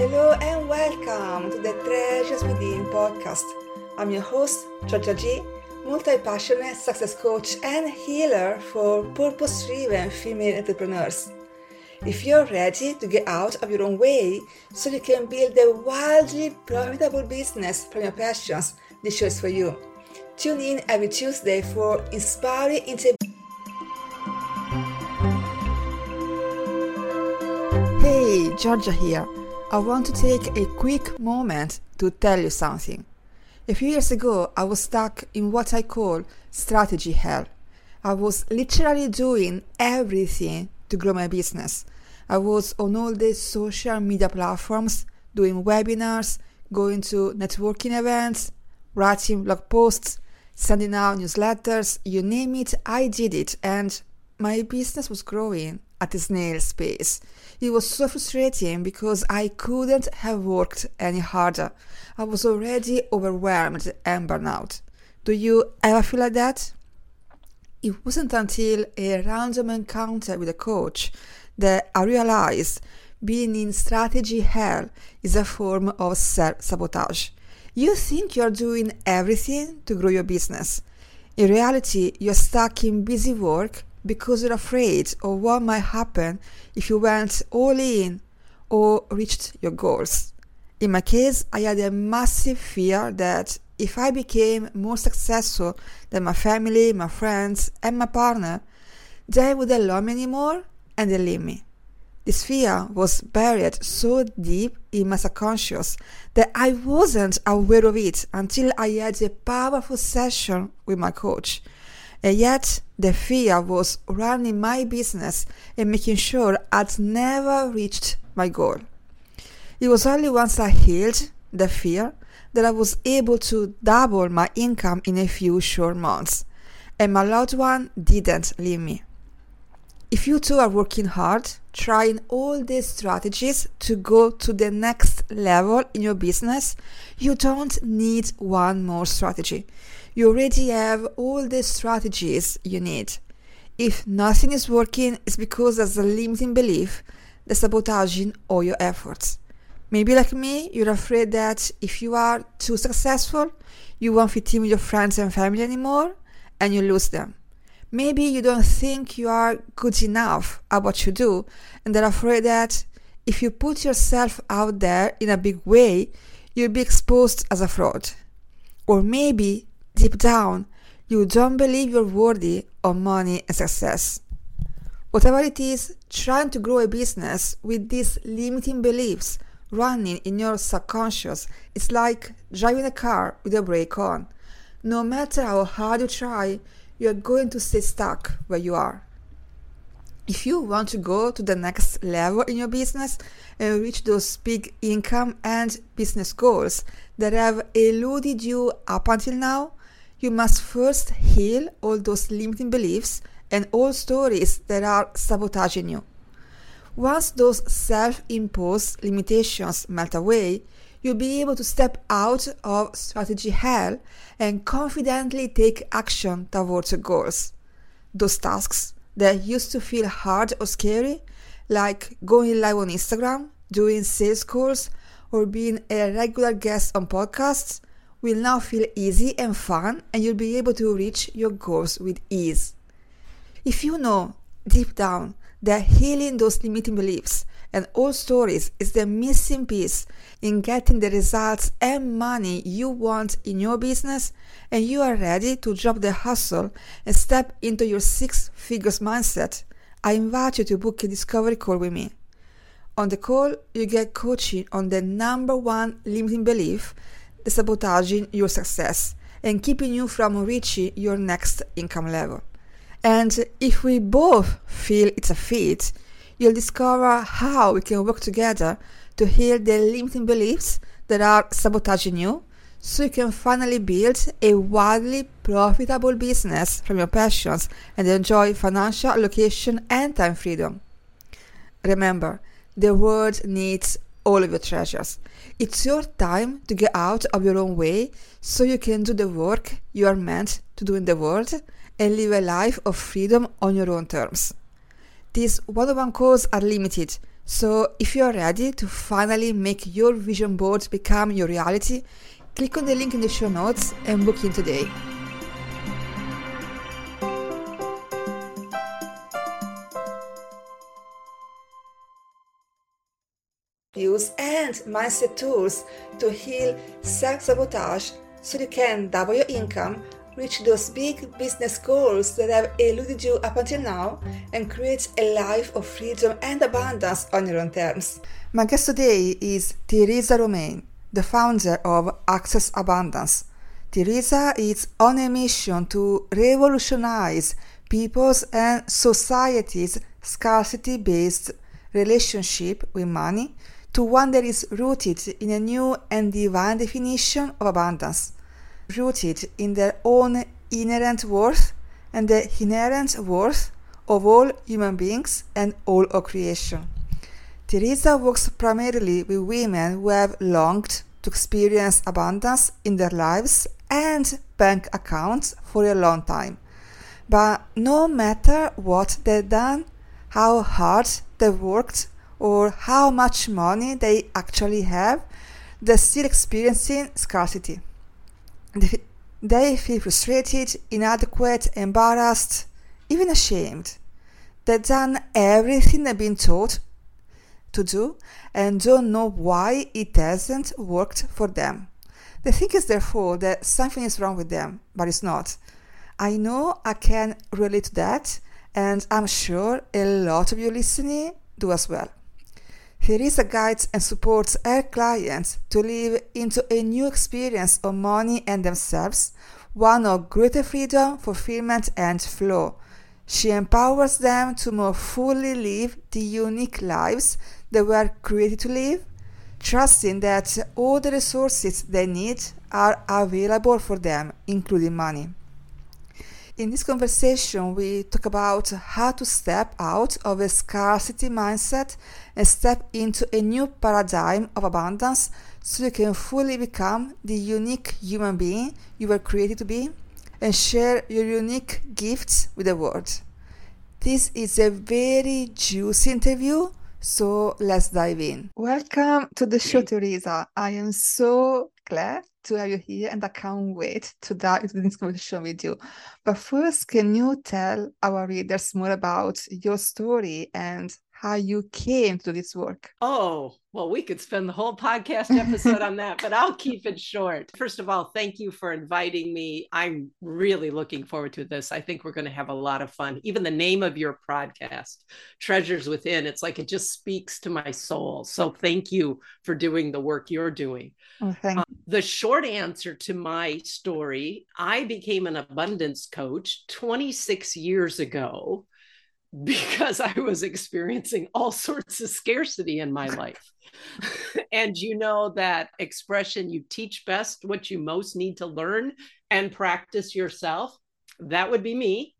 Hello and welcome to the Treasures Within podcast. I'm your host, Georgia G, multi passionate success coach and healer for purpose driven female entrepreneurs. If you're ready to get out of your own way so you can build a wildly profitable business from your passions, this show is for you. Tune in every Tuesday for inspiring interviews. Hey, Georgia here. I want to take a quick moment to tell you something. A few years ago, I was stuck in what I call strategy hell. I was literally doing everything to grow my business. I was on all the social media platforms, doing webinars, going to networking events, writing blog posts, sending out newsletters, you name it, I did it, and my business was growing at a snail's pace. It was so frustrating because I couldn't have worked any harder. I was already overwhelmed and burnt out. Do you ever feel like that? It wasn't until a random encounter with a coach that I realized being in strategy hell is a form of self sabotage. You think you're doing everything to grow your business. In reality, you're stuck in busy work because you're afraid of what might happen if you went all in or reached your goals. In my case, I had a massive fear that if I became more successful than my family, my friends, and my partner, they wouldn't love me anymore and they leave me. This fear was buried so deep in my subconscious that I wasn't aware of it until I had a powerful session with my coach. And yet, the fear was running my business and making sure I'd never reached my goal. It was only once I healed the fear that I was able to double my income in a few short months, and my loved one didn't leave me. If you too are working hard, trying all these strategies to go to the next level in your business, you don't need one more strategy. You already have all the strategies you need. If nothing is working, it's because there's a limiting belief that's sabotaging all your efforts. Maybe like me, you're afraid that if you are too successful, you won't fit in with your friends and family anymore and you lose them. Maybe you don't think you are good enough at what you do and are afraid that if you put yourself out there in a big way, you'll be exposed as a fraud. Or maybe deep down, you don't believe you're worthy of money and success. Whatever it is, trying to grow a business with these limiting beliefs running in your subconscious is like driving a car with a brake on. No matter how hard you try, you're going to stay stuck where you are. If you want to go to the next level in your business and reach those big income and business goals that have eluded you up until now, you must first heal all those limiting beliefs and all stories that are sabotaging you. Once those self imposed limitations melt away, you'll be able to step out of strategy hell and confidently take action towards your goals. Those tasks that used to feel hard or scary, like going live on Instagram, doing sales calls, or being a regular guest on podcasts, will now feel easy and fun, and you'll be able to reach your goals with ease. If you know deep down that healing those limiting beliefs and old stories is the missing piece in getting the results and money you want in your business, and you are ready to drop the hustle and step into your six figures mindset, I invite you to book a discovery call with me. On the call, you get coaching on the number one limiting belief sabotaging your success and keeping you from reaching your next income level. And if we both feel it's a fit, you'll discover how we can work together to heal the limiting beliefs that are sabotaging you so you can finally build a wildly profitable business from your passions and enjoy financial allocation and time freedom. Remember, the world needs all of your treasures. It's your time to get out of your own way so you can do the work you are meant to do in the world and live a life of freedom on your own terms. These one on one calls are limited, So, if you are ready to finally make your vision board become your reality, click on the link in the show notes and book in today. Use and mindset tools to heal self sabotage so you can double your income reach those big business goals that have eluded you up until now, and create a life of freedom and abundance on your own terms. My guest today is Teresa Romain, the founder of Access Abundance. Teresa is on a mission to revolutionize people's and society's scarcity based relationship with money to one that is rooted in a new and divine definition of abundance rooted in their own inherent worth and the inherent worth of all human beings and all of creation. Teresa works primarily with women who have longed to experience abundance in their lives and bank accounts for a long time. But no matter what they've done, how hard they've worked, or how much money they actually have, they're still experiencing scarcity. They feel frustrated, inadequate, embarrassed, even ashamed. They've done everything they've been taught to do and don't know why it hasn't worked for them. They think it's their fault that something is wrong with them, but it's not. I know I can relate to that, and I'm sure a lot of you listening do as well. Teresa guides and supports her clients to live into a new experience of money and themselves, one of greater freedom, fulfillment, and flow. She empowers them to more fully live the unique lives they were created to live, trusting that all the resources they need are available for them, including money. In this conversation, we talk about how to step out of a scarcity mindset and step into a new paradigm of abundance so you can fully become the unique human being you were created to be and share your unique gifts with the world. This is a very juicy interview, so let's dive in. Welcome to the show, Teresa. I am so glad to have you here and I can't wait to dive into this conversation with you. But first, can you tell our readers more about your story and how you came to this work? Oh, well, we could spend the whole podcast episode on that, but I'll keep it short. First of all, thank you for inviting me. I'm really looking forward to this. I think we're going to have a lot of fun. Even the name of your podcast, Treasures Within, it's like it just speaks to my soul. So thank you for doing the work you're doing. Oh, um, the short answer to my story I became an abundance coach 26 years ago because I was experiencing all sorts of scarcity in my life. and you know that expression, you teach best what you most need to learn and practice yourself. That would be me.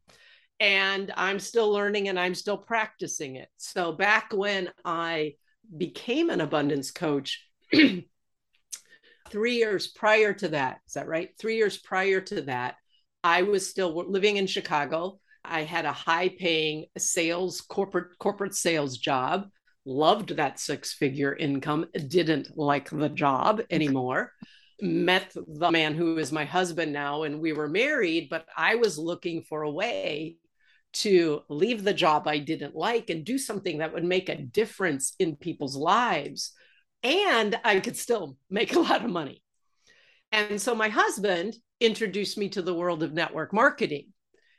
And I'm still learning and I'm still practicing it. So back when I became an abundance coach, three years prior to that, is that right? Three years prior to that, I was still living in Chicago. I had a high paying sales, corporate, corporate sales job loved that six figure income, didn't like the job anymore. Met the man who is my husband now, and we were married, but I was looking for a way to leave the job I didn't like and do something that would make a difference in people's lives. And I could still make a lot of money. And so my husband introduced me to the world of network marketing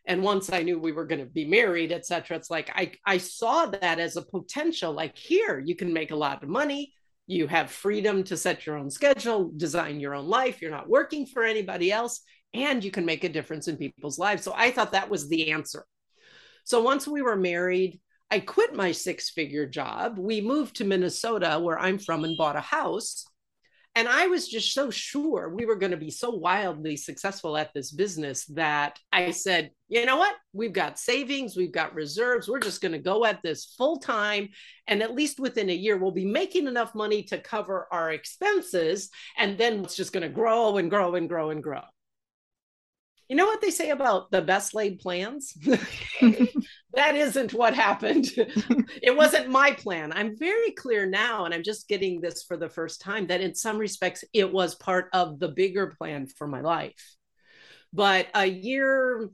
and once i knew we were going to be married etc it's like i i saw that as a potential like here you can make a lot of money you have freedom to set your own schedule design your own life you're not working for anybody else and you can make a difference in people's lives. So i thought that was the answer. So once we were married i quit my six figure job. We moved to minnesota where i'm from and bought a house and I was just so sure we were going to be so wildly successful at this business that I said, you know what? We've got savings, we've got reserves. We're just going to go at this full time. And at least within a year, we'll be making enough money to cover our expenses. And then it's just going to grow and grow and grow and grow. You know what they say about the best laid plans? that isn't what happened. it wasn't my plan. I'm very clear now, and I'm just getting this for the first time that in some respects it was part of the bigger plan for my life. But a year,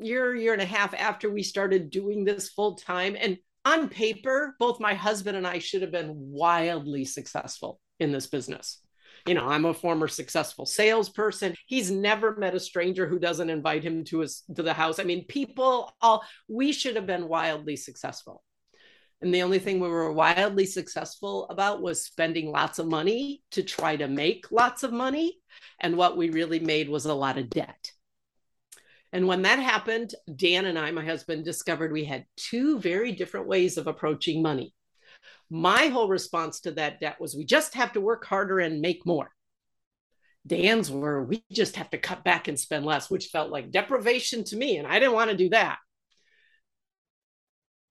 year, year and a half after we started doing this full time, and on paper, both my husband and I should have been wildly successful in this business you know, I'm a former successful salesperson. He's never met a stranger who doesn't invite him to his to the house. I mean, people all we should have been wildly successful. And the only thing we were wildly successful about was spending lots of money to try to make lots of money. And what we really made was a lot of debt. And when that happened, Dan and I, my husband, discovered we had two very different ways of approaching money. My whole response to that debt was we just have to work harder and make more. Dan's were we just have to cut back and spend less, which felt like deprivation to me. And I didn't want to do that.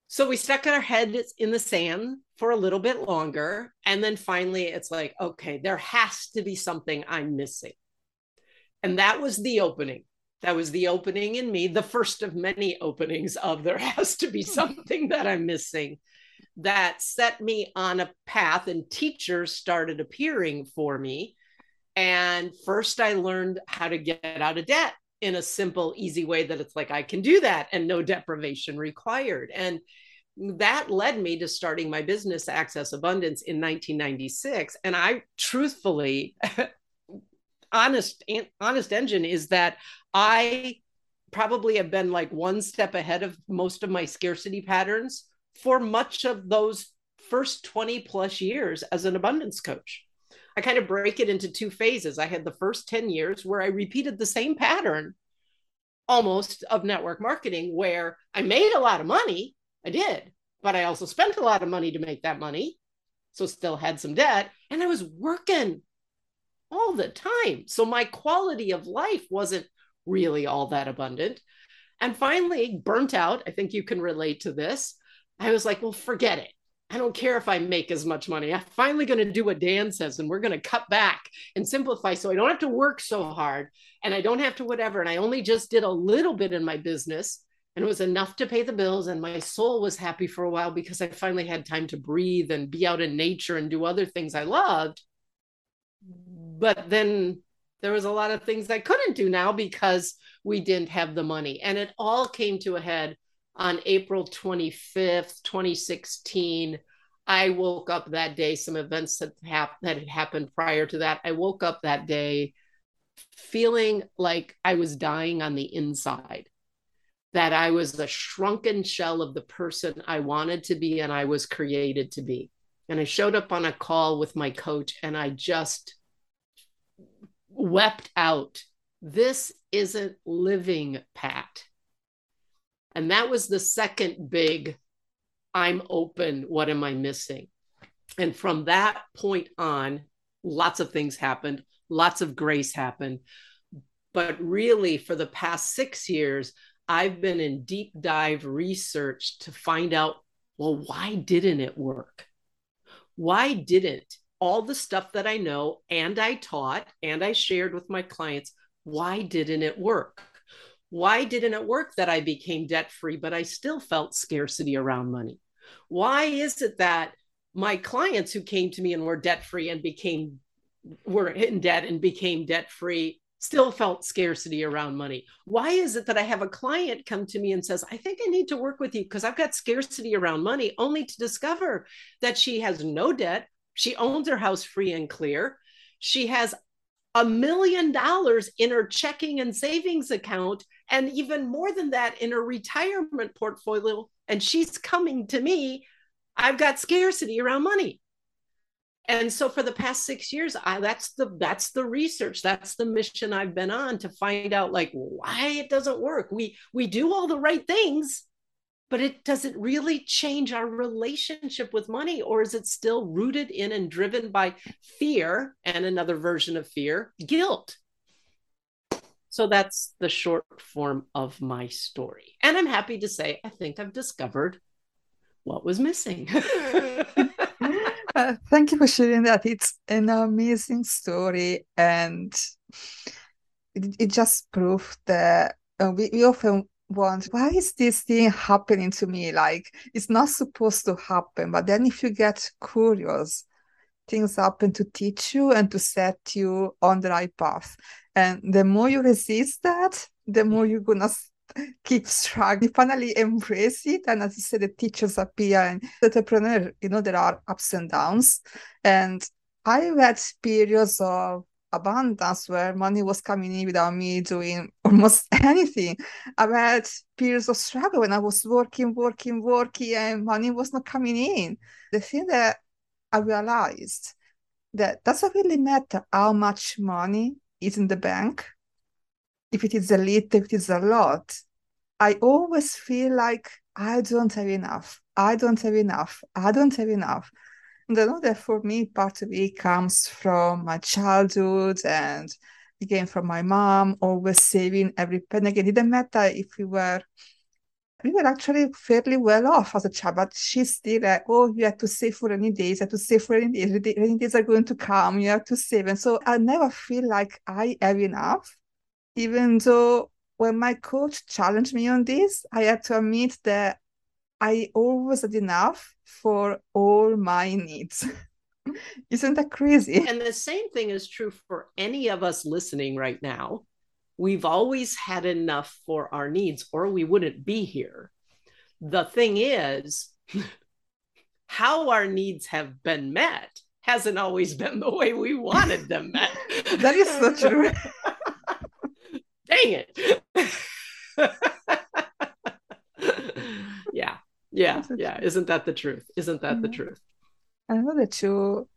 So we stuck our heads in the sand for a little bit longer. And then finally, it's like, okay, there has to be something I'm missing. And that was the opening. That was the opening in me, the first of many openings of there has to be hmm. something that I'm missing that set me on a path and teachers started appearing for me. And first i learned how to get out of debt in a simple easy way that it's like i can do that and no deprivation required. And that led me to starting my business access abundance in 1996 and i truthfully honest honest engine is that i probably have been like one step ahead of most of my scarcity patterns for much of those first 20 plus years as an abundance coach. I kind of break it into two phases. I had the first 10 years where I repeated the same pattern almost of network marketing, where I made a lot of money. I did, but I also spent a lot of money to make that money. So still had some debt and I was working all the time. So my quality of life wasn't really all that abundant. And finally, burnt out. I think you can relate to this. I was like, well, forget it. I don't care if I make as much money. I'm finally going to do what Dan says, and we're going to cut back and simplify so I don't have to work so hard and I don't have to whatever. And I only just did a little bit in my business and it was enough to pay the bills. And my soul was happy for a while because I finally had time to breathe and be out in nature and do other things I loved. But then there was a lot of things I couldn't do now because we didn't have the money. And it all came to a head on April 25th, 2016. I woke up that day, some events that, hap- that had happened prior to that. I woke up that day feeling like I was dying on the inside, that I was the shrunken shell of the person I wanted to be and I was created to be. And I showed up on a call with my coach and I just wept out. This isn't living, Pat. And that was the second big I'm open. What am I missing? And from that point on, lots of things happened, lots of grace happened. But really, for the past six years, I've been in deep dive research to find out well, why didn't it work? Why didn't all the stuff that I know and I taught and I shared with my clients, why didn't it work? Why didn't it work that I became debt free, but I still felt scarcity around money? Why is it that my clients who came to me and were debt free and became were in debt and became debt free still felt scarcity around money. Why is it that I have a client come to me and says, I think I need to work with you because I've got scarcity around money, only to discover that she has no debt. She owns her house free and clear. She has a million dollars in her checking and savings account and even more than that in her retirement portfolio and she's coming to me i've got scarcity around money. And so for the past six years I, that's the that's the research that's the mission i've been on to find out like why it doesn't work. We we do all the right things but it doesn't really change our relationship with money or is it still rooted in and driven by fear and another version of fear guilt? So that's the short form of my story. And i'm happy to say i think i've discovered what was missing. Uh, thank you for sharing that. It's an amazing story and it, it just proved that uh, we, we often want why is this thing happening to me? Like it's not supposed to happen. But then if you get curious things happen to teach you and to set you on the right path. And the more you resist that the more you're gonna keep struggling. Finally embrace it and as you said the teachers appear and the entrepreneur you know there are ups and downs. And i've had periods of abundance where money was coming in without me doing almost anything. I've had periods of struggle when I was working, working, working, and money was not coming in. The thing that I realized that doesn't really matter how much money is in the bank, if it is a little, if it is a lot. I always feel like I don't have enough. I don't have enough. I don't have enough. And I know that for me, part of it comes from my childhood and again from my mom, always saving every penny. Again, it didn't matter if we were we were actually fairly well off as a child, but she's still like, oh, you have to save for rainy days, you have to save for rainy days, rainy days are going to come, you have to save. And so I never feel like I have enough, even though when my coach challenged me on this, I had to admit that I always had enough for all my needs. Isn't that crazy? And the same thing is true for any of us listening right now. We've always had enough for our needs, or we wouldn't be here. The thing is, how our needs have been met hasn't always been the way we wanted them met. that is so true. Dang it. Yeah. Yeah. Isn't that the truth? Isn't that mm-hmm. the truth? I know that you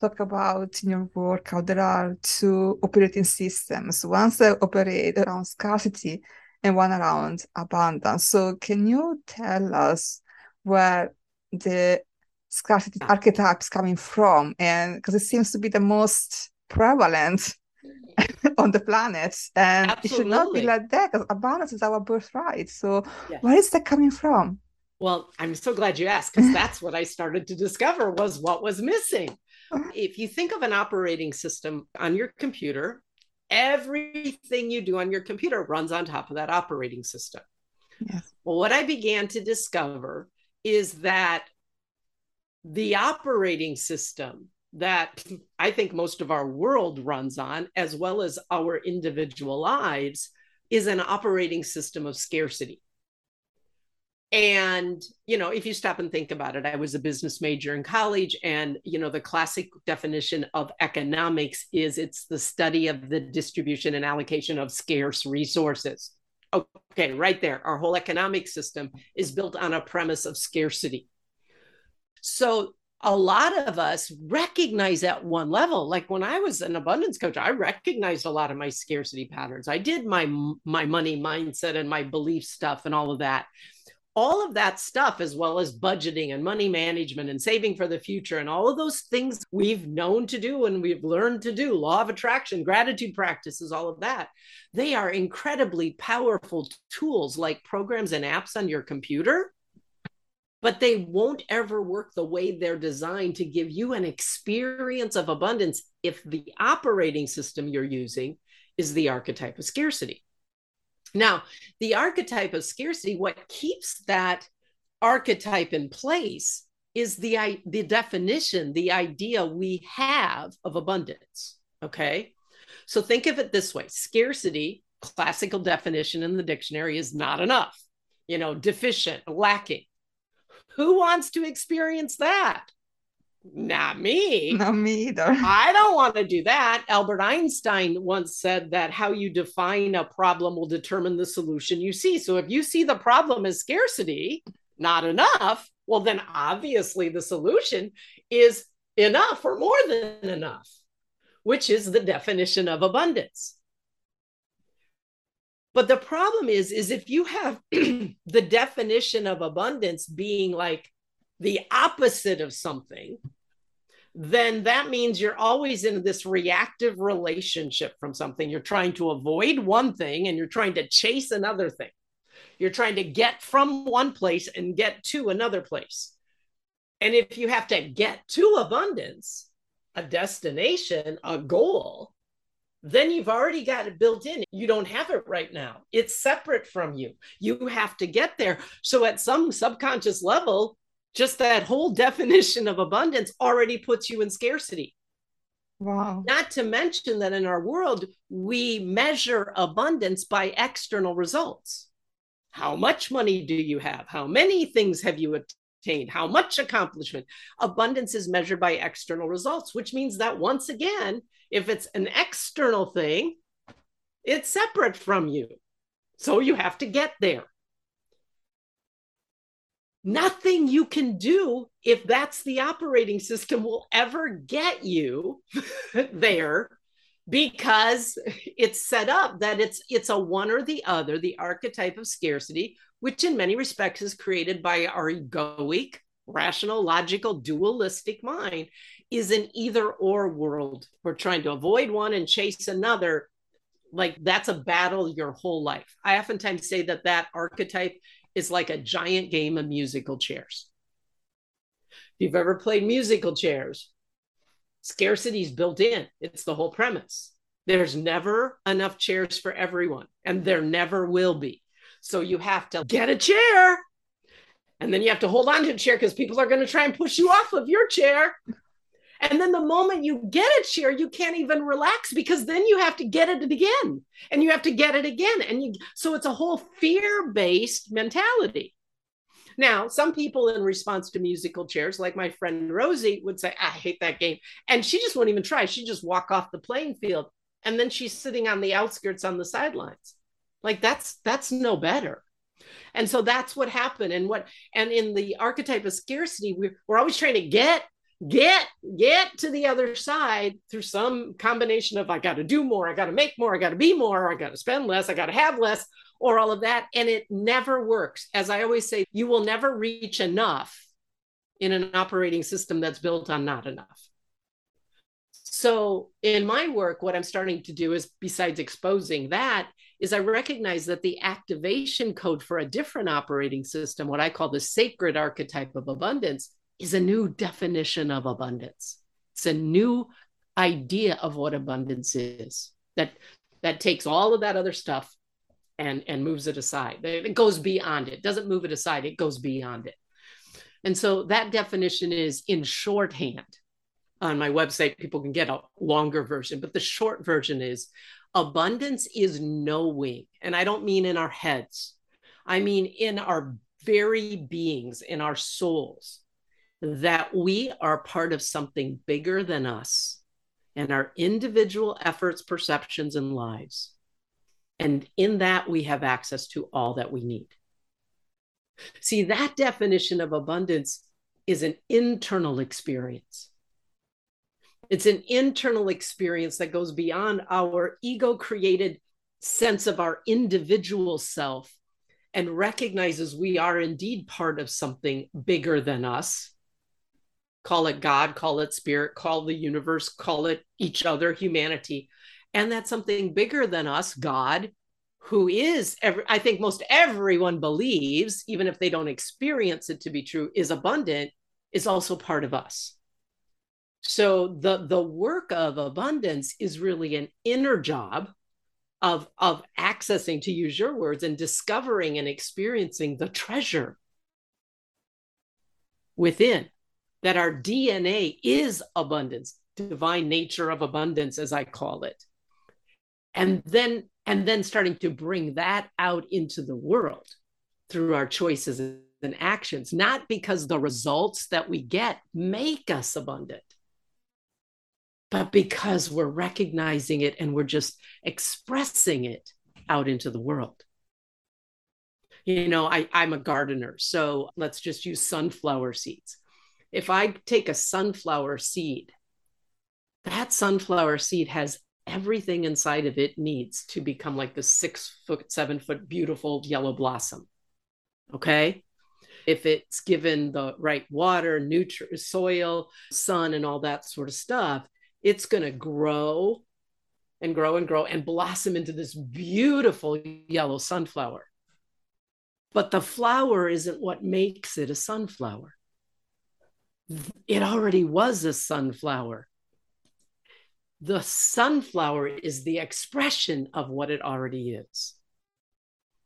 talk about in your work how there are two operating systems. One that operate around scarcity and one around abundance. So can you tell us where the scarcity archetype is coming from? And because it seems to be the most prevalent on the planet and Absolutely. it should not be like that because abundance is our birthright so yes. where is that coming from well i'm so glad you asked because that's what i started to discover was what was missing uh-huh. if you think of an operating system on your computer everything you do on your computer runs on top of that operating system yes. well what i began to discover is that the operating system that I think most of our world runs on, as well as our individual lives, is an operating system of scarcity. And, you know, if you stop and think about it, I was a business major in college. And, you know, the classic definition of economics is it's the study of the distribution and allocation of scarce resources. Okay, right there. Our whole economic system is built on a premise of scarcity. So a lot of us recognize at one level like when i was an abundance coach i recognized a lot of my scarcity patterns i did my my money mindset and my belief stuff and all of that all of that stuff as well as budgeting and money management and saving for the future and all of those things we've known to do and we've learned to do law of attraction gratitude practices all of that they are incredibly powerful tools like programs and apps on your computer but they won't ever work the way they're designed to give you an experience of abundance if the operating system you're using is the archetype of scarcity. Now, the archetype of scarcity, what keeps that archetype in place is the, the definition, the idea we have of abundance. Okay. So think of it this way scarcity, classical definition in the dictionary, is not enough, you know, deficient, lacking. Who wants to experience that? Not me. Not me either. I don't want to do that. Albert Einstein once said that how you define a problem will determine the solution you see. So if you see the problem as scarcity, not enough, well, then obviously the solution is enough or more than enough, which is the definition of abundance. But the problem is, is if you have the definition of abundance being like the opposite of something, then that means you're always in this reactive relationship from something. You're trying to avoid one thing and you're trying to chase another thing. You're trying to get from one place and get to another place. And if you have to get to abundance, a destination, a goal, then you've already got it built in. You don't have it right now. It's separate from you. You have to get there. So, at some subconscious level, just that whole definition of abundance already puts you in scarcity. Wow. Not to mention that in our world, we measure abundance by external results. How much money do you have? How many things have you attained? How much accomplishment? Abundance is measured by external results, which means that once again, if it's an external thing, it's separate from you. So you have to get there nothing you can do if that's the operating system will ever get you there because it's set up that it's it's a one or the other the archetype of scarcity which in many respects is created by our egoic rational logical dualistic mind is an either or world. We're trying to avoid one and chase another. Like that's a battle your whole life. I oftentimes say that that archetype is like a giant game of musical chairs. If you've ever played musical chairs, scarcity is built in. It's the whole premise. There's never enough chairs for everyone, and there never will be. So you have to get a chair, and then you have to hold on to a chair because people are going to try and push you off of your chair. And then the moment you get a chair, you can't even relax because then you have to get it again and you have to get it again. And you, so it's a whole fear based mentality. Now, some people in response to musical chairs, like my friend Rosie, would say, I hate that game. And she just won't even try. She just walk off the playing field. And then she's sitting on the outskirts on the sidelines. Like that's that's no better. And so that's what happened. And what and in the archetype of scarcity, we're, we're always trying to get get get to the other side through some combination of i got to do more i got to make more i got to be more i got to spend less i got to have less or all of that. And it never works. As i always say you will never reach enough in an operating system that's built on not enough. So in my work what i'm starting to do is besides exposing that is i recognize that the activation code for a different operating system what i call the sacred archetype of abundance is a new definition of abundance. It's a new idea of what abundance is that that takes all of that other stuff and and moves it aside. It goes beyond it. Doesn't move it aside. It goes beyond it. And so that definition is in shorthand on my website. People can get a longer version, but the short version is abundance is knowing. And I don't mean in our heads, I mean in our very beings, in our souls that we are part of something bigger than us and our individual efforts, perceptions, and lives. And in that, we have access to all that we need. See, that definition of abundance is an internal experience. It's an internal experience that goes beyond our ego created sense of our individual self and recognizes we are indeed part of something bigger than us call it God, call it spirit, call the universe, call it each other, humanity. And that's something bigger than us, God, who is, every, I think most everyone believes, even if they don't experience it to be true, is abundant, is also part of us. So the, the work of abundance is really an inner job of, of accessing, to use your words, and discovering and experiencing the treasure within that our DNA is abundance, divine nature of abundance, as I call it. And then, and then starting to bring that out into the world through our choices and actions, not because the results that we get make us abundant, but because we're recognizing it and we're just expressing it out into the world. You know, I, I'm a gardener, so let's just use sunflower seeds if I take a sunflower seed, that sunflower seed has everything inside of it needs to become like the six foot, seven foot beautiful yellow blossom. Okay. If it's given the right water, nutri- soil, sun, and all that sort of stuff, it's going to grow and grow and grow and blossom into this beautiful yellow sunflower. But the flower isn't what makes it a sunflower it already was a sunflower. the sunflower is the expression of what it already is.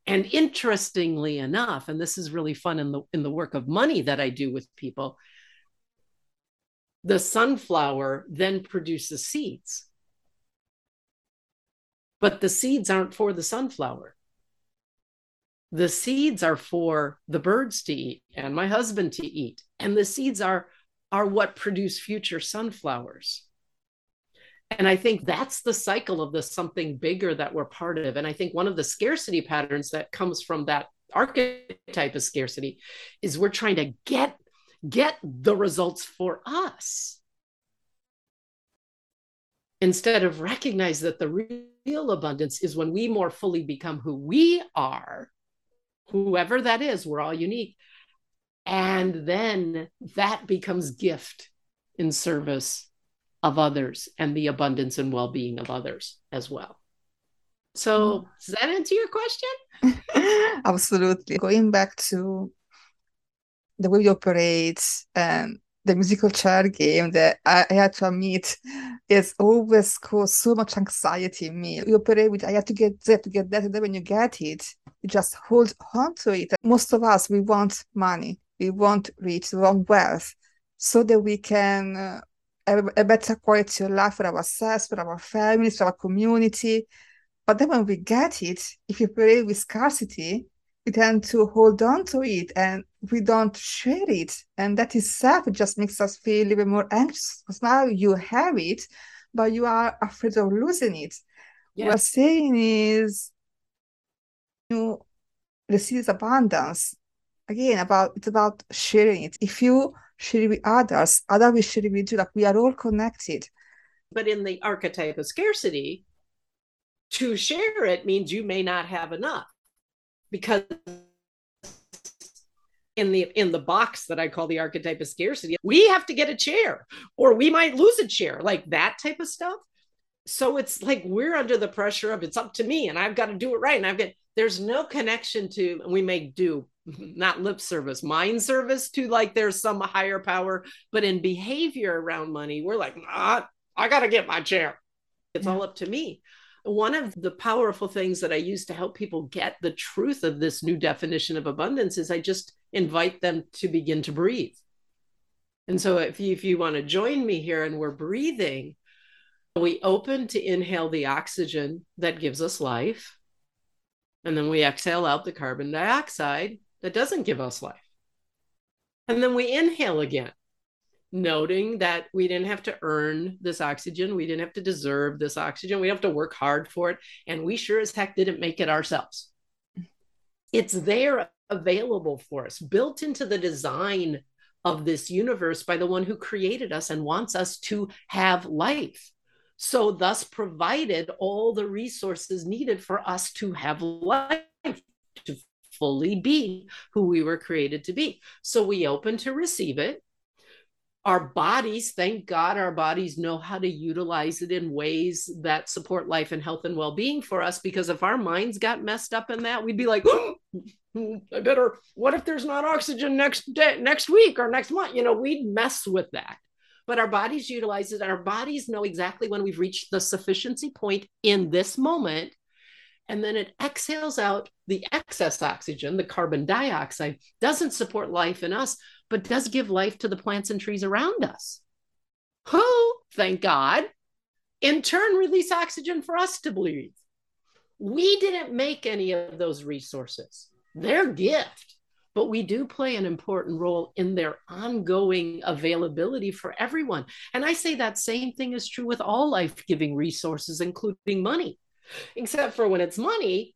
And interestingly enough, and this is really fun in the in the work of money that I do with people, the sunflower then produces seeds. But the seeds aren't for the sunflower. The seeds are for the birds to eat and my husband to eat. And the seeds are, are what produce future sunflowers. And I think that's the cycle of the something bigger that we're part of. And I think one of the scarcity patterns that comes from that archetype of scarcity is we're trying to get get the results for us instead of recognize that the real abundance is when we more fully become who we are whoever that is we're all unique. And then that becomes gift in service of others and the abundance and well-being of others as well. So mm-hmm. does that answer your question? Absolutely. Going back to the way you operate and the musical chair game that I, I had to admit is always caused so much anxiety in me. You operate with I have to get that to get that, and then when you get it, just hold on to it. Most of us we want money, we want rich, we want wealth, so that we can uh, have a better quality of life for ourselves, for our families, for our community. But then when we get it, if you operate with scarcity, we tend to hold on to it and we don't share it. And that itself just makes us feel a little more anxious because now you have it, but you are afraid of losing it. Yeah. What we're saying is you receive abundance. Again, about it's about sharing it. If you share it with others, others will share it with you. Like we are all connected. But in the archetype of scarcity, to share it means you may not have enough because in the in the box that I call the archetype of scarcity, we have to get a chair or we might lose a chair, like that type of stuff. So it's like we're under the pressure of it's up to me and I've got to do it right. And I've got there's no connection to we may do not lip service, mind service to like there's some higher power, but in behavior around money, we're like, nah, I gotta get my chair. It's yeah. all up to me one of the powerful things that I use to help people get the truth of this new definition of abundance is I just invite them to begin to breathe. And so if you, if you want to join me here and we're breathing, we open to inhale the oxygen that gives us life. And then we exhale out the carbon dioxide that doesn't give us life. And then we inhale again noting that we didn't have to earn this oxygen. We didn't have to deserve this oxygen. We have to work hard for it. And we sure as heck didn't make it ourselves. It's there available for us, built into the design of this universe by the one who created us and wants us to have life. So, thus, provided all the resources needed for us to have life, to fully be who we were created to be. So, we open to receive it our bodies, thank God, our bodies know how to utilize it in ways that support life and health and well being for us. Because if our minds got messed up in that, we'd be like, oh, I better, what if there's not oxygen next day, next week or next month? You know, we'd mess with that. But our bodies utilize it, and our bodies know exactly when we've reached the sufficiency point in this moment. And then it exhales out the excess oxygen, the carbon dioxide, doesn't support life in us, but does give life to the plants and trees around us, who, thank God, in turn release oxygen for us to breathe. We didn't make any of those resources, they're gift, but we do play an important role in their ongoing availability for everyone. And I say that same thing is true with all life giving resources, including money, except for when it's money.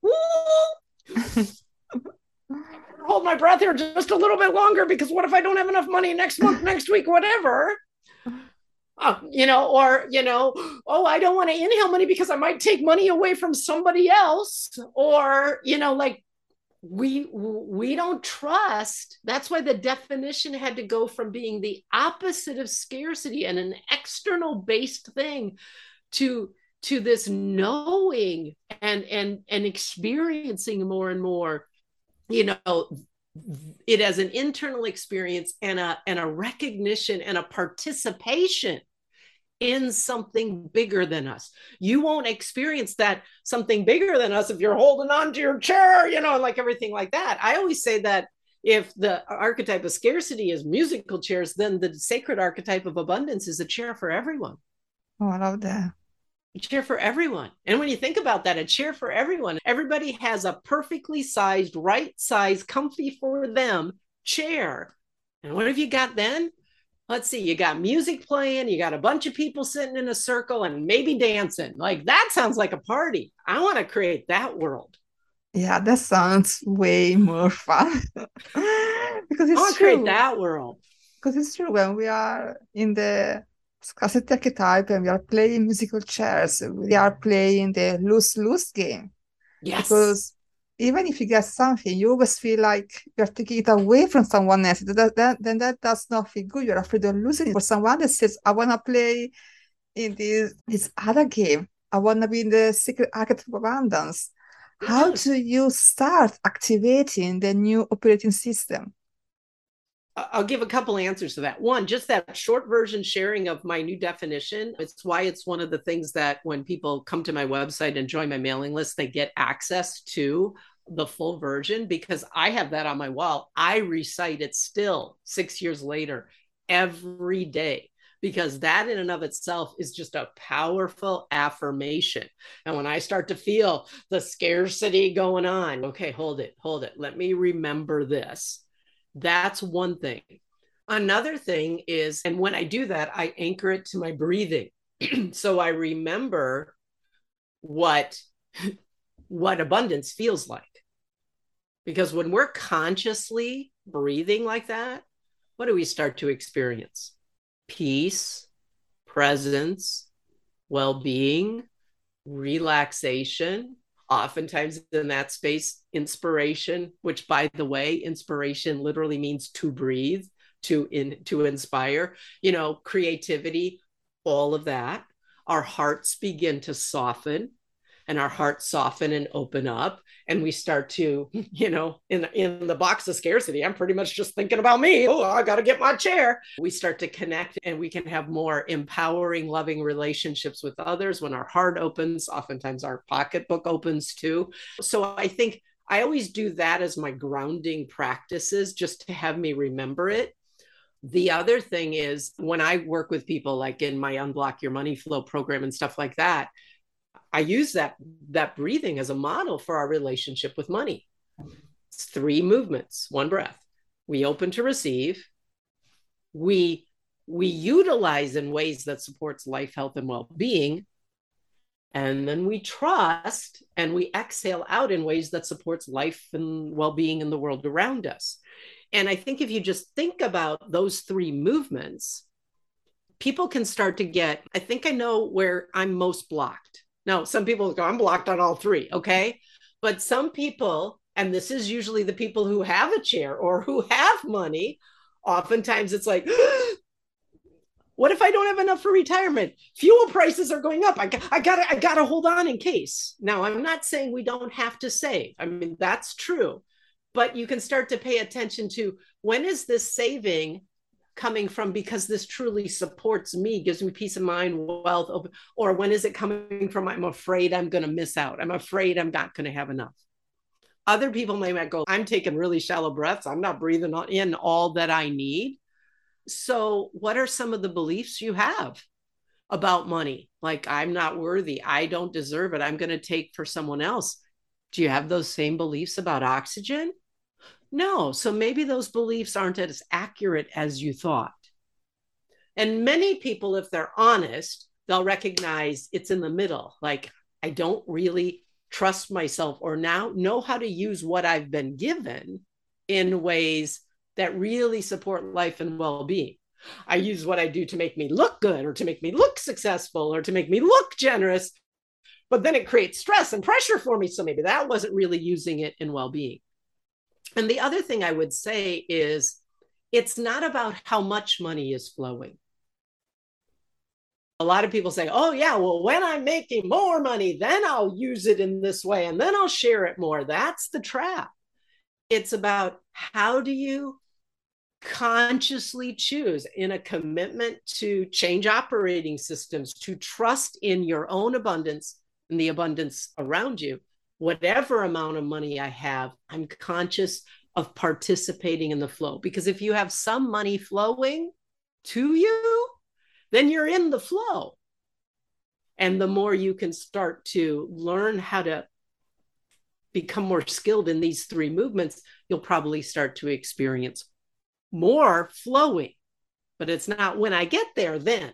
hold my breath here just a little bit longer because what if I don't have enough money next month, next week, whatever? Uh, you know, or you know, oh, I don't want to inhale money because I might take money away from somebody else, or you know, like we we don't trust. That's why the definition had to go from being the opposite of scarcity and an external based thing to to this knowing and and and experiencing more and more you know it as an internal experience and a and a recognition and a participation in something bigger than us. You won't experience that something bigger than us if you're holding on to your chair, you know, like everything like that. I always say that if the archetype of scarcity is musical chairs, then the sacred archetype of abundance is a chair for everyone. Oh, I love that. A chair for everyone. And when you think about that, a chair for everyone, everybody has a perfectly sized, right size, comfy for them chair. And what have you got then? Let's see, you got music playing, you got a bunch of people sitting in a circle and maybe dancing. Like that sounds like a party. I want to create that world. Yeah, that sounds way more fun. because it's I want to create that world. Because it's true when we are in the scarcity archetype and we are playing musical chairs, we are playing the lose lose game. Yes. Because even if you get something, you always feel like you're taking it away from someone else. That, that, then that does not feel good. You're afraid of losing it for someone that says, I want to play in this, this other game. I want to be in the secret archetype of abundance. How do you start activating the new operating system? I'll give a couple answers to that. One, just that short version sharing of my new definition. It's why it's one of the things that when people come to my website and join my mailing list, they get access to the full version because I have that on my wall. I recite it still six years later every day because that in and of itself is just a powerful affirmation. And when I start to feel the scarcity going on, okay, hold it, hold it. Let me remember this that's one thing. Another thing is, and when I do that, I anchor it to my breathing. so I remember what what abundance feels like. Because when we're consciously breathing like that, what do we start to experience? Peace, presence, well-being, relaxation, oftentimes in that space inspiration which by the way inspiration literally means to breathe to in to inspire you know creativity all of that. Our hearts begin to soften and our hearts soften and open up and we start to you know in in the box of scarcity i'm pretty much just thinking about me. Oh i got to get my chair. We start to connect and we can have more empowering loving relationships with others when our heart opens. Oftentimes our pocketbook opens too. So i think i always do that as my grounding practices just to have me remember it. The other thing is when I work with people, like in my Unblock Your Money Flow program and stuff like that, I use that that breathing as a model for our relationship with money. It's three movements, one breath. We open to receive. We we utilize in ways that supports life, health, and well-being. And then we trust and we exhale out in ways that supports life and well-being in the world around us. And I think if you just think about those three movements, people can start to get, I think I know where I'm most blocked now, some people go, I'm blocked on all three. Okay. But some people, and this is usually the people who have a chair or who have money, oftentimes it's like, what if I don't have enough for retirement? Fuel prices are going up. I, I gotta, I gotta hold on in case. Now, I'm not saying we don't have to save. I mean, that's true, but you can start to pay attention to when is this saving coming from because this truly supports me, gives me peace of mind, wealth, or when is it coming from I'm afraid I'm going to miss out? I'm afraid I'm not going to have enough. Other people may go, I'm taking really shallow breaths. I'm not breathing in all that I need. So, what are some of the beliefs you have about money? Like, I'm not worthy. I don't deserve it. I'm going to take for someone else. Do you have those same beliefs about oxygen? No. So maybe those beliefs aren't as accurate as you thought. And many people, if they're honest, they'll recognize it's in the middle. Like, I don't really trust myself or now know how to use what I've been given in ways that really support life and well being. I use what I do to make me look good or to make me look successful or to make me look generous. But then it creates stress and pressure for me. So maybe that wasn't really using it in well being. And the other thing I would say is it's not about how much money is flowing. A lot of people say, oh, yeah, well, when I'm making more money, then I'll use it in this way and then I'll share it more. That's the trap. It's about how do you consciously choose in a commitment to change operating systems, to trust in your own abundance and the abundance around you, whatever amount of money I have, I'm conscious of participating in the flow. Because if you have some money flowing to you, then you're in the flow. And the more you can start to learn how to become more skilled in these three movements, you'll probably start to experience more flowing. But it's not when I get there, then.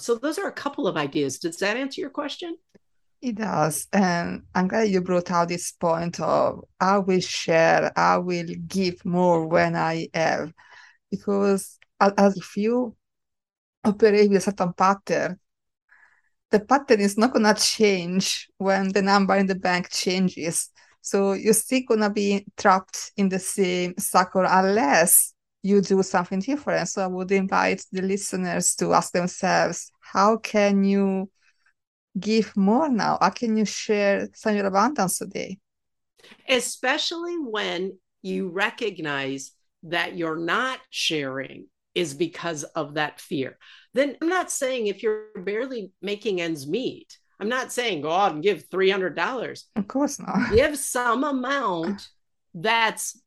So, those are a couple of ideas. Does that answer your question? It does. And I'm glad you brought out this point of I will share, I will give more when I have. Because as if you operate with a certain pattern, the pattern is not to change when the number in the bank changes. So you're still to be trapped in the same cycle unless you do something different. So I would invite the listeners to ask themselves, how can you give more now? How can you share some of your abundance today? Especially when you recognize that you're not sharing is because of that fear. Then I'm not saying if you're barely making ends meet, I'm not saying go out and give $300. Of course not. Give some amount that's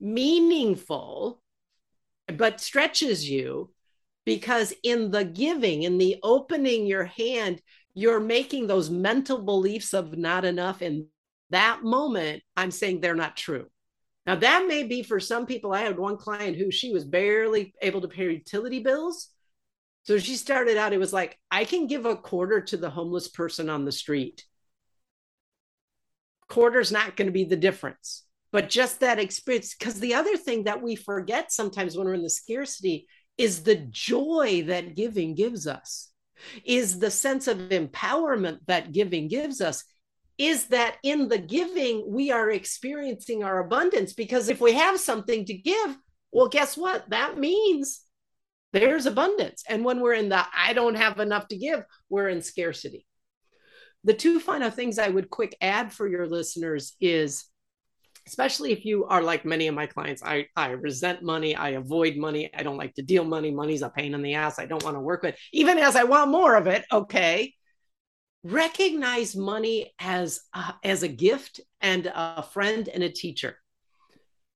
meaningful, but stretches you because in the giving, in the opening your hand, you're making those mental beliefs of not enough. In that moment, I'm saying they're not true. Now, that may be for some people. I had one client who she was barely able to pay utility bills. So she started out, it was like, I can give a quarter to the homeless person on the street. Quarter's not going to be the difference, but just that experience. Because the other thing that we forget sometimes when we're in the scarcity is the joy that giving gives us, is the sense of empowerment that giving gives us is that in the giving, we are experiencing our abundance. Because if we have something to give, well, guess what? That means there's abundance. And when we're in the I don't have enough to give, we're in scarcity. The two final things I would quick add for your listeners is especially if you are like many of my clients, I, I resent money, I avoid money, I don't like to deal money, money's a pain in the ass, I don't want to work with, even as I want more of it. Okay recognize money as a, as a gift and a friend and a teacher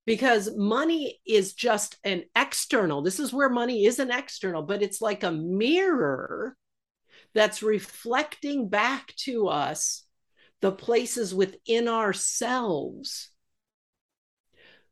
because money is just an external this is where money is an external but it's like a mirror that's reflecting back to us the places within ourselves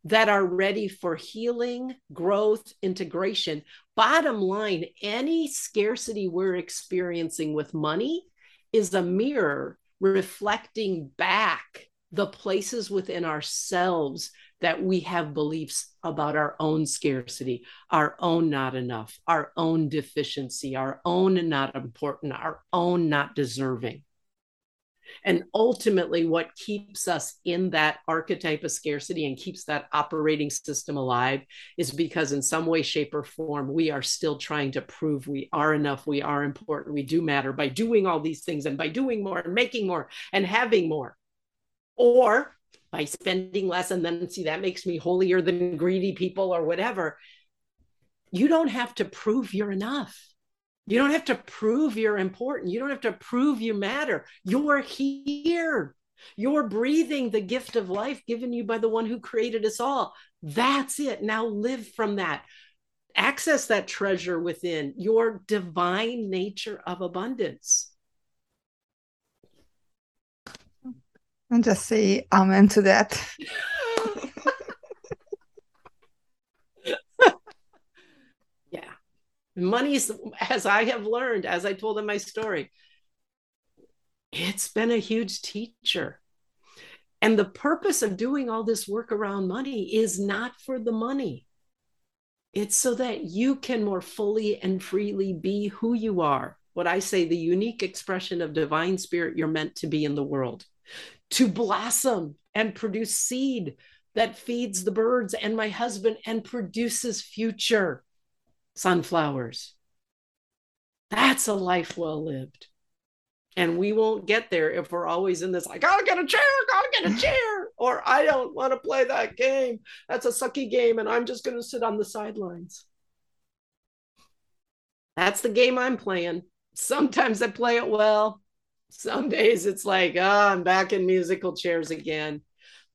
that are ready for healing, growth, integration. Bottom line, any scarcity we're experiencing with money is a mirror reflecting back the places within ourselves that we have beliefs about our own scarcity, our own not enough, our own deficiency, our own not important, our own not deserving. And ultimately, what keeps us in that archetype of scarcity and keeps that operating system alive is because, in some way, shape, or form, we are still trying to prove we are enough, we are important, we do matter by doing all these things and by doing more and making more and having more. Or by spending less, and then see that makes me holier than greedy people or whatever. You don't have to prove you're enough you don't have to prove you're important. You don't have to prove you matter. You're here. You're breathing the gift of life given you by the one who created us all. That's it. Now live from that. Access that treasure within your divine nature of abundance. And just say amen to that. Money is, as I have learned, as I told in my story, it's been a huge teacher. And the purpose of doing all this work around money is not for the money. It's so that you can more fully and freely be who you are. What I say, the unique expression of divine spirit you're meant to be in the world, to blossom and produce seed that feeds the birds and my husband and produces future sunflowers. That's a life well lived. And we won't get there if we're always in this, I gotta get a chair, I gotta get a chair. or I don't want to play that game. That's a sucky game, and I'm just to sit on the sidelines. That's the game I'm playing. Sometimes I play it well. Some days it's like, oh, I'm back in musical chairs again.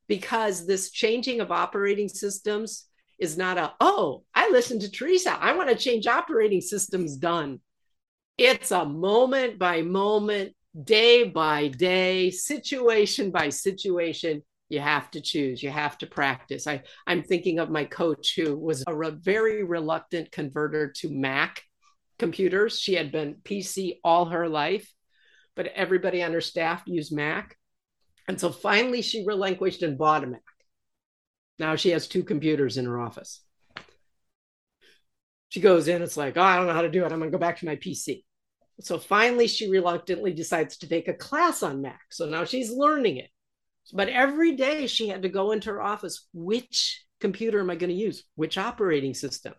Because this changing of operating systems is not a, oh, I listened to Teresa. I want to change operating systems done. It's a moment by moment, day by day, situation by situation. You have to choose, you have to practice. I, I'm thinking of my coach who was a re- very reluctant converter to Mac computers. She had been PC all her life, but everybody on her staff used Mac. And so finally she relinquished and bought a Mac. Now she has two computers in her office. She goes in, it's like, oh, I don't know how to do it. I'm going to go back to my PC. So finally, she reluctantly decides to take a class on Mac. So now she's learning it. But every day she had to go into her office. Which computer am I going to use? Which operating system?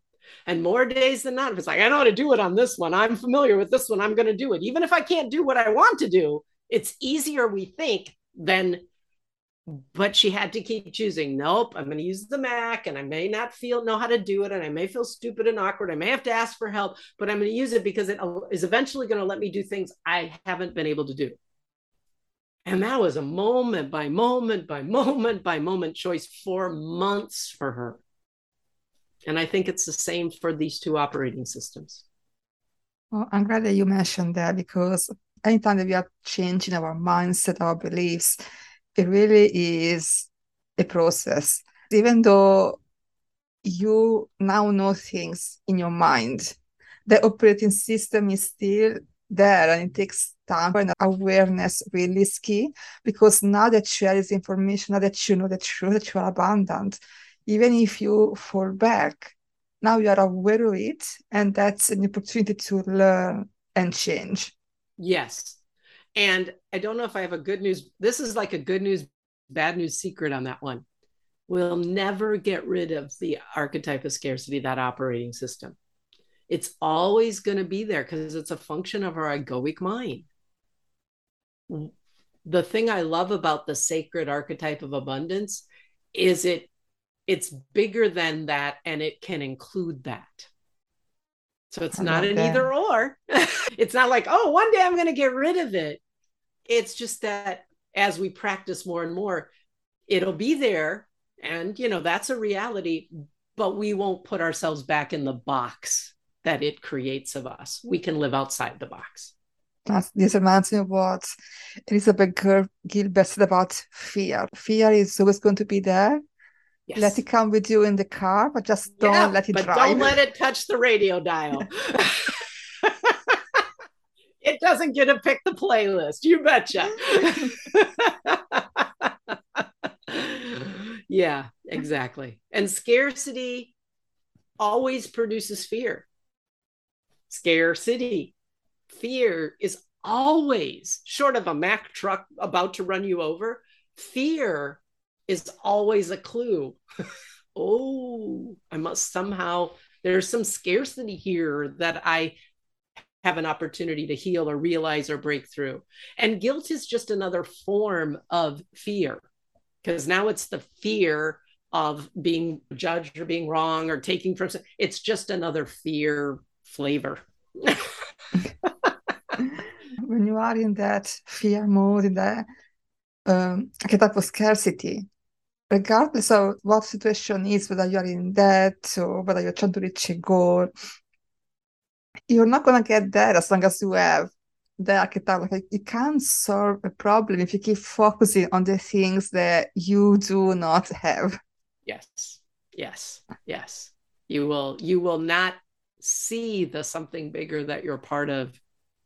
And more days than not, if it's like, I know how to do it on this one, I'm familiar with this one, I'm going to do it. Even if I can't do what I want to do, it's easier, we think, than but she had to keep choosing nope i'm going to use the mac and i may not feel know how to do it and i may feel stupid and awkward i may have to ask for help but i'm going to use it because it is eventually going to let me do things i haven't been able to do. And that was a moment by moment by moment by moment choice for months for her. And i think it's the same for these two operating systems. Well i'm glad that you mentioned that because anytime that we are changing our mindset our beliefs it really is a process. Even though you now know things in your mind, the operating system is still there and it takes time and awareness really is key because now that you have this information, now that you know the truth, that you are abundant, even if you fall back, now you are aware of it and that's an opportunity to learn and change. Yes. And I don't know if I have a good news. This is like a good news, bad news secret on that one. We'll never get rid of the archetype of scarcity, that operating system. It's always going to be there because it's a function of our egoic mind. The thing I love about the sacred archetype of abundance is it it's bigger than that and it can include that. So it's not an that. either or. it's not like, oh, one day I'm going to get rid of it. It's just that as we practice more and more, it'll be there. And, you know, that's a reality, but we won't put ourselves back in the box that it creates of us. We can live outside the box. That's, this reminds me of what Elizabeth Gilbert said about fear. Fear is always going to be there. Yes. Let it come with you in the car, but just don't yeah, let it but drive. Don't let it touch the radio dial. it doesn't get to pick the playlist. You betcha. yeah, exactly. And scarcity always produces fear. Scarcity, fear is always short of a Mack truck about to run you over. Fear is always a clue. oh, I must somehow, there's some scarcity here that I have an opportunity to heal or realize or break through. And guilt is just another form of fear because now it's the fear of being judged or being wrong or taking from it's just another fear flavor. when you are in that fear mode, in that um, type of scarcity, regardless of what situation is, whether you are in debt or whether you're trying to reach a goal, you're not going to get there as long as you have the archetype. Like you can't solve a problem if you keep focusing on the things that you do not have. Yes, yes, yes. You will. You will not see the something bigger that you're part of,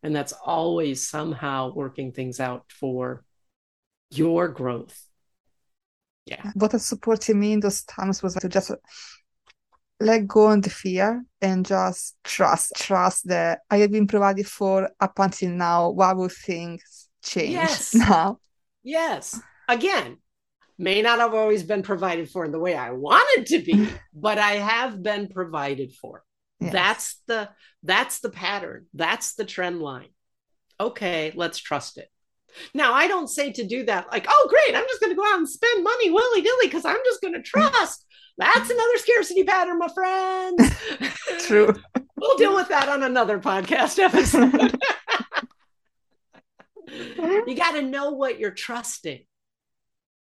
and that's always somehow working things out for your growth. Yeah. What has supported me in those times was to just let go on the fear and just trust trust that i have been provided for up until now. Why would things change yes. now? Yes. Again may not have always been provided for in the way i wanted to be but i have been provided for. Yes. that's the that's the pattern. That's the trend line. Okay let's trust it Now, I don't say to do that like, oh, great, I'm just going to go out and spend money willy nilly because I'm just going to trust. That's another scarcity pattern, my friends. True. we'll deal with that on another podcast episode. you got to know what you're trusting.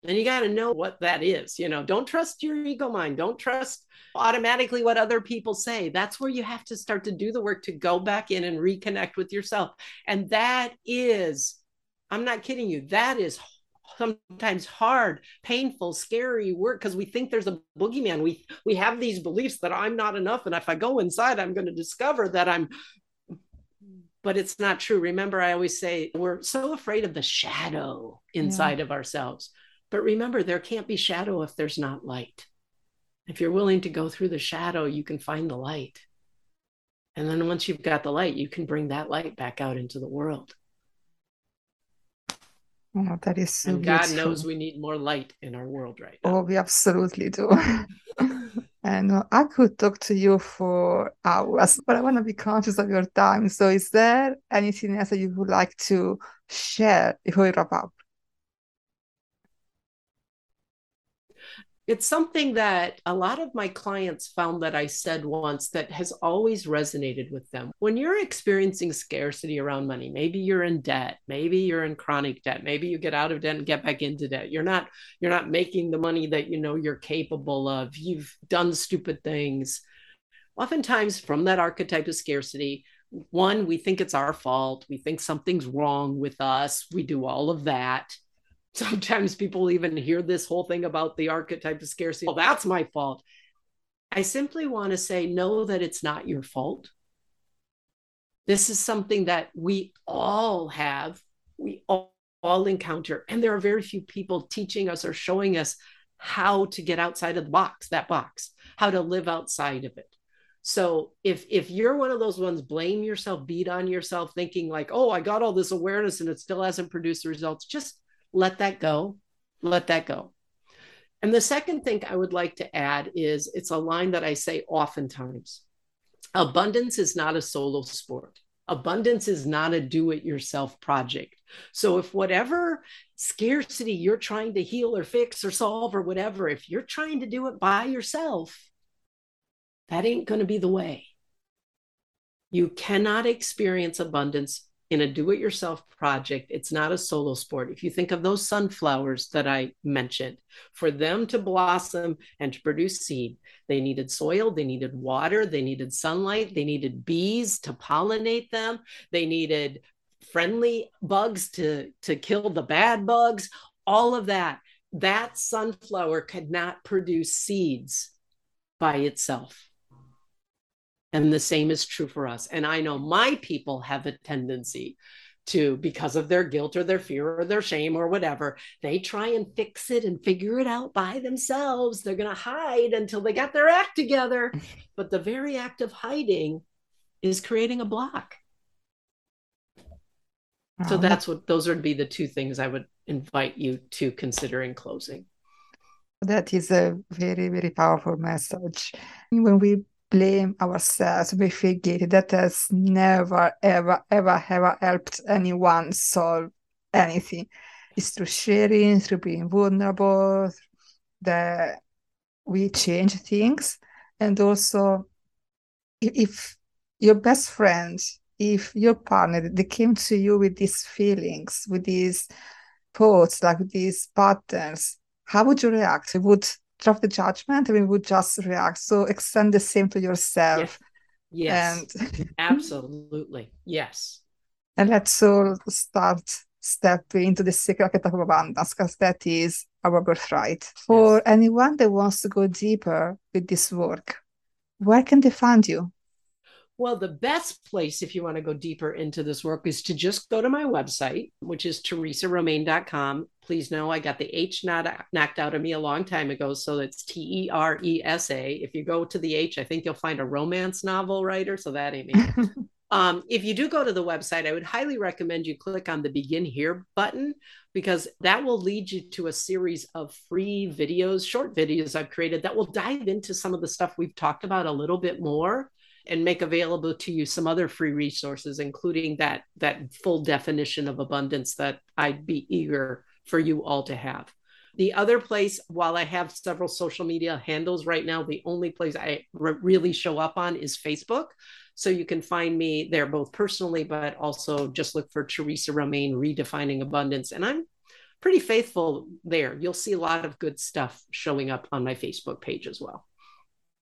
And you got to know what that is. You know, don't trust your ego mind. Don't trust automatically what other people say. That's where you have to start to do the work to go back in and reconnect with yourself. And that is, I'm not kidding you, that is sometimes hard, painful, scary work because we think there's a boogeyman. We we have these beliefs that I'm not enough, and if I go inside, I'm going to discover that I'm. But it's not true. Remember, I always say we're so afraid of the shadow inside yeah. of ourselves. But remember, there can't be shadow if there's not light. If you're willing to go through the shadow, you can find the light. And then once you've got the light, you can bring that light back out into the world. Oh, that is so and God knows we need more light in our world right now. Oh, we absolutely do. and uh, I could talk to you for hours, but I want to be conscious of your time. So, is there anything else that you would like to share before we wrap up? It's something that a lot of my clients found that I said once that has always resonated with them. When you're experiencing scarcity around money, maybe you're in debt, maybe you're in chronic debt, maybe you get out of debt and get back into debt. You're not you're not making the money that you know you're capable of. You've done stupid things. Oftentimes from that archetype of scarcity, one, we think it's our fault. We think something's wrong with us. We do all of that sometimes people even hear this whole thing about the archetype of scarcity. Well, that's my fault. I simply want to say, know that it's not your fault. This is something that we all have, we all, all encounter. And there are very few people teaching us or showing us how to get outside of the box, that box, how to live outside of it. So if if you're one of those ones, blame yourself, beat on yourself, thinking like, oh, I got all this awareness and it still hasn't produced the results, just let that go. Let that go. And the second thing I would like to add is it's a line that I say oftentimes abundance is not a solo sport. Abundance is not a do it yourself project. So, if whatever scarcity you're trying to heal or fix or solve or whatever, if you're trying to do it by yourself, that ain't going to be the way. You cannot experience abundance in a do it yourself project, it's not a solo sport. If you think of those sunflowers that I mentioned, for them to blossom and to produce seed, they needed soil, they needed water, they needed sunlight, they needed bees to pollinate them, they needed friendly bugs to, to kill the bad bugs, all of that. That sunflower could not produce seeds by itself. And the same is true for us. And I know my people have a tendency to, because of their guilt or their fear or their shame or whatever, they try and fix it and figure it out by themselves. They're going to hide until they got their act together. But the very act of hiding is creating a block. So that's what those would be the two things I would invite you to consider in closing. That is a very, very powerful message. When we blame ourselves, we forget that has never, ever, ever, ever helped anyone solve anything. It's through sharing, through being vulnerable, that we change things. And also, if your best friend, if your partner, they came to you with these feelings, with these thoughts, like these patterns, how would you react? Would drop the judgment and we would just react. So extend the same to yourself. Yes. yes. And absolutely. Yes. And let's all start stepping into the secret of abundance because that is our birthright. For yes. anyone that wants to go deeper with this work, where can they find you? Well, the best place if you want to go deeper into this work is to just go to my website, which is teresaromain.com. Please know I got the H not, knocked out of me a long time ago. So it's T E R E S A. If you go to the H, I think you'll find a romance novel writer. So that ain't me. um, if you do go to the website, I would highly recommend you click on the begin here button because that will lead you to a series of free videos, short videos I've created that will dive into some of the stuff we've talked about a little bit more and make available to you some other free resources, including that, that full definition of abundance that I'd be eager for you all to have. The other place, while I have several social media handles right now, the only place I re- really show up on is Facebook. So you can find me there both personally, but also just look for Teresa Romain Redefining Abundance. And I'm pretty faithful there. You'll see a lot of good stuff showing up on my Facebook page as well.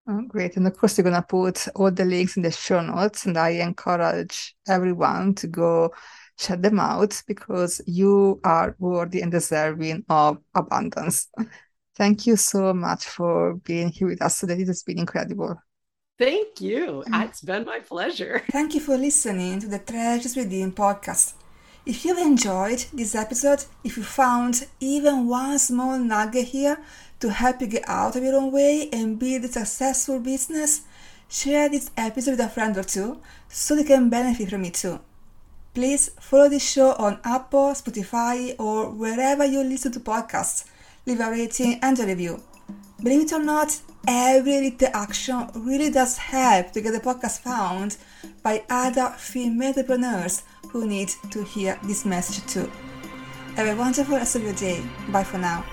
Oh, great. And of course, you're going to put all the links in the show notes. And I encourage everyone to go check them out because you are worthy and deserving of abundance. Thank you so much for being here with us today. It has been incredible. Thank you. Mm. It's been my pleasure. Thank you for listening to the Treasures Within podcast. If you've enjoyed this episode, if you found even one small nugget here to help you get out of your own way and build a successful business, share this episode with a friend or two so they can benefit from it too. Please follow this show on Apple, Spotify, or wherever you listen to podcasts. Leave a rating and a review. Believe it or not, every little action really does help to get the podcast found by other female entrepreneurs who need to hear this message too. Have a wonderful rest of your day. Bye for now.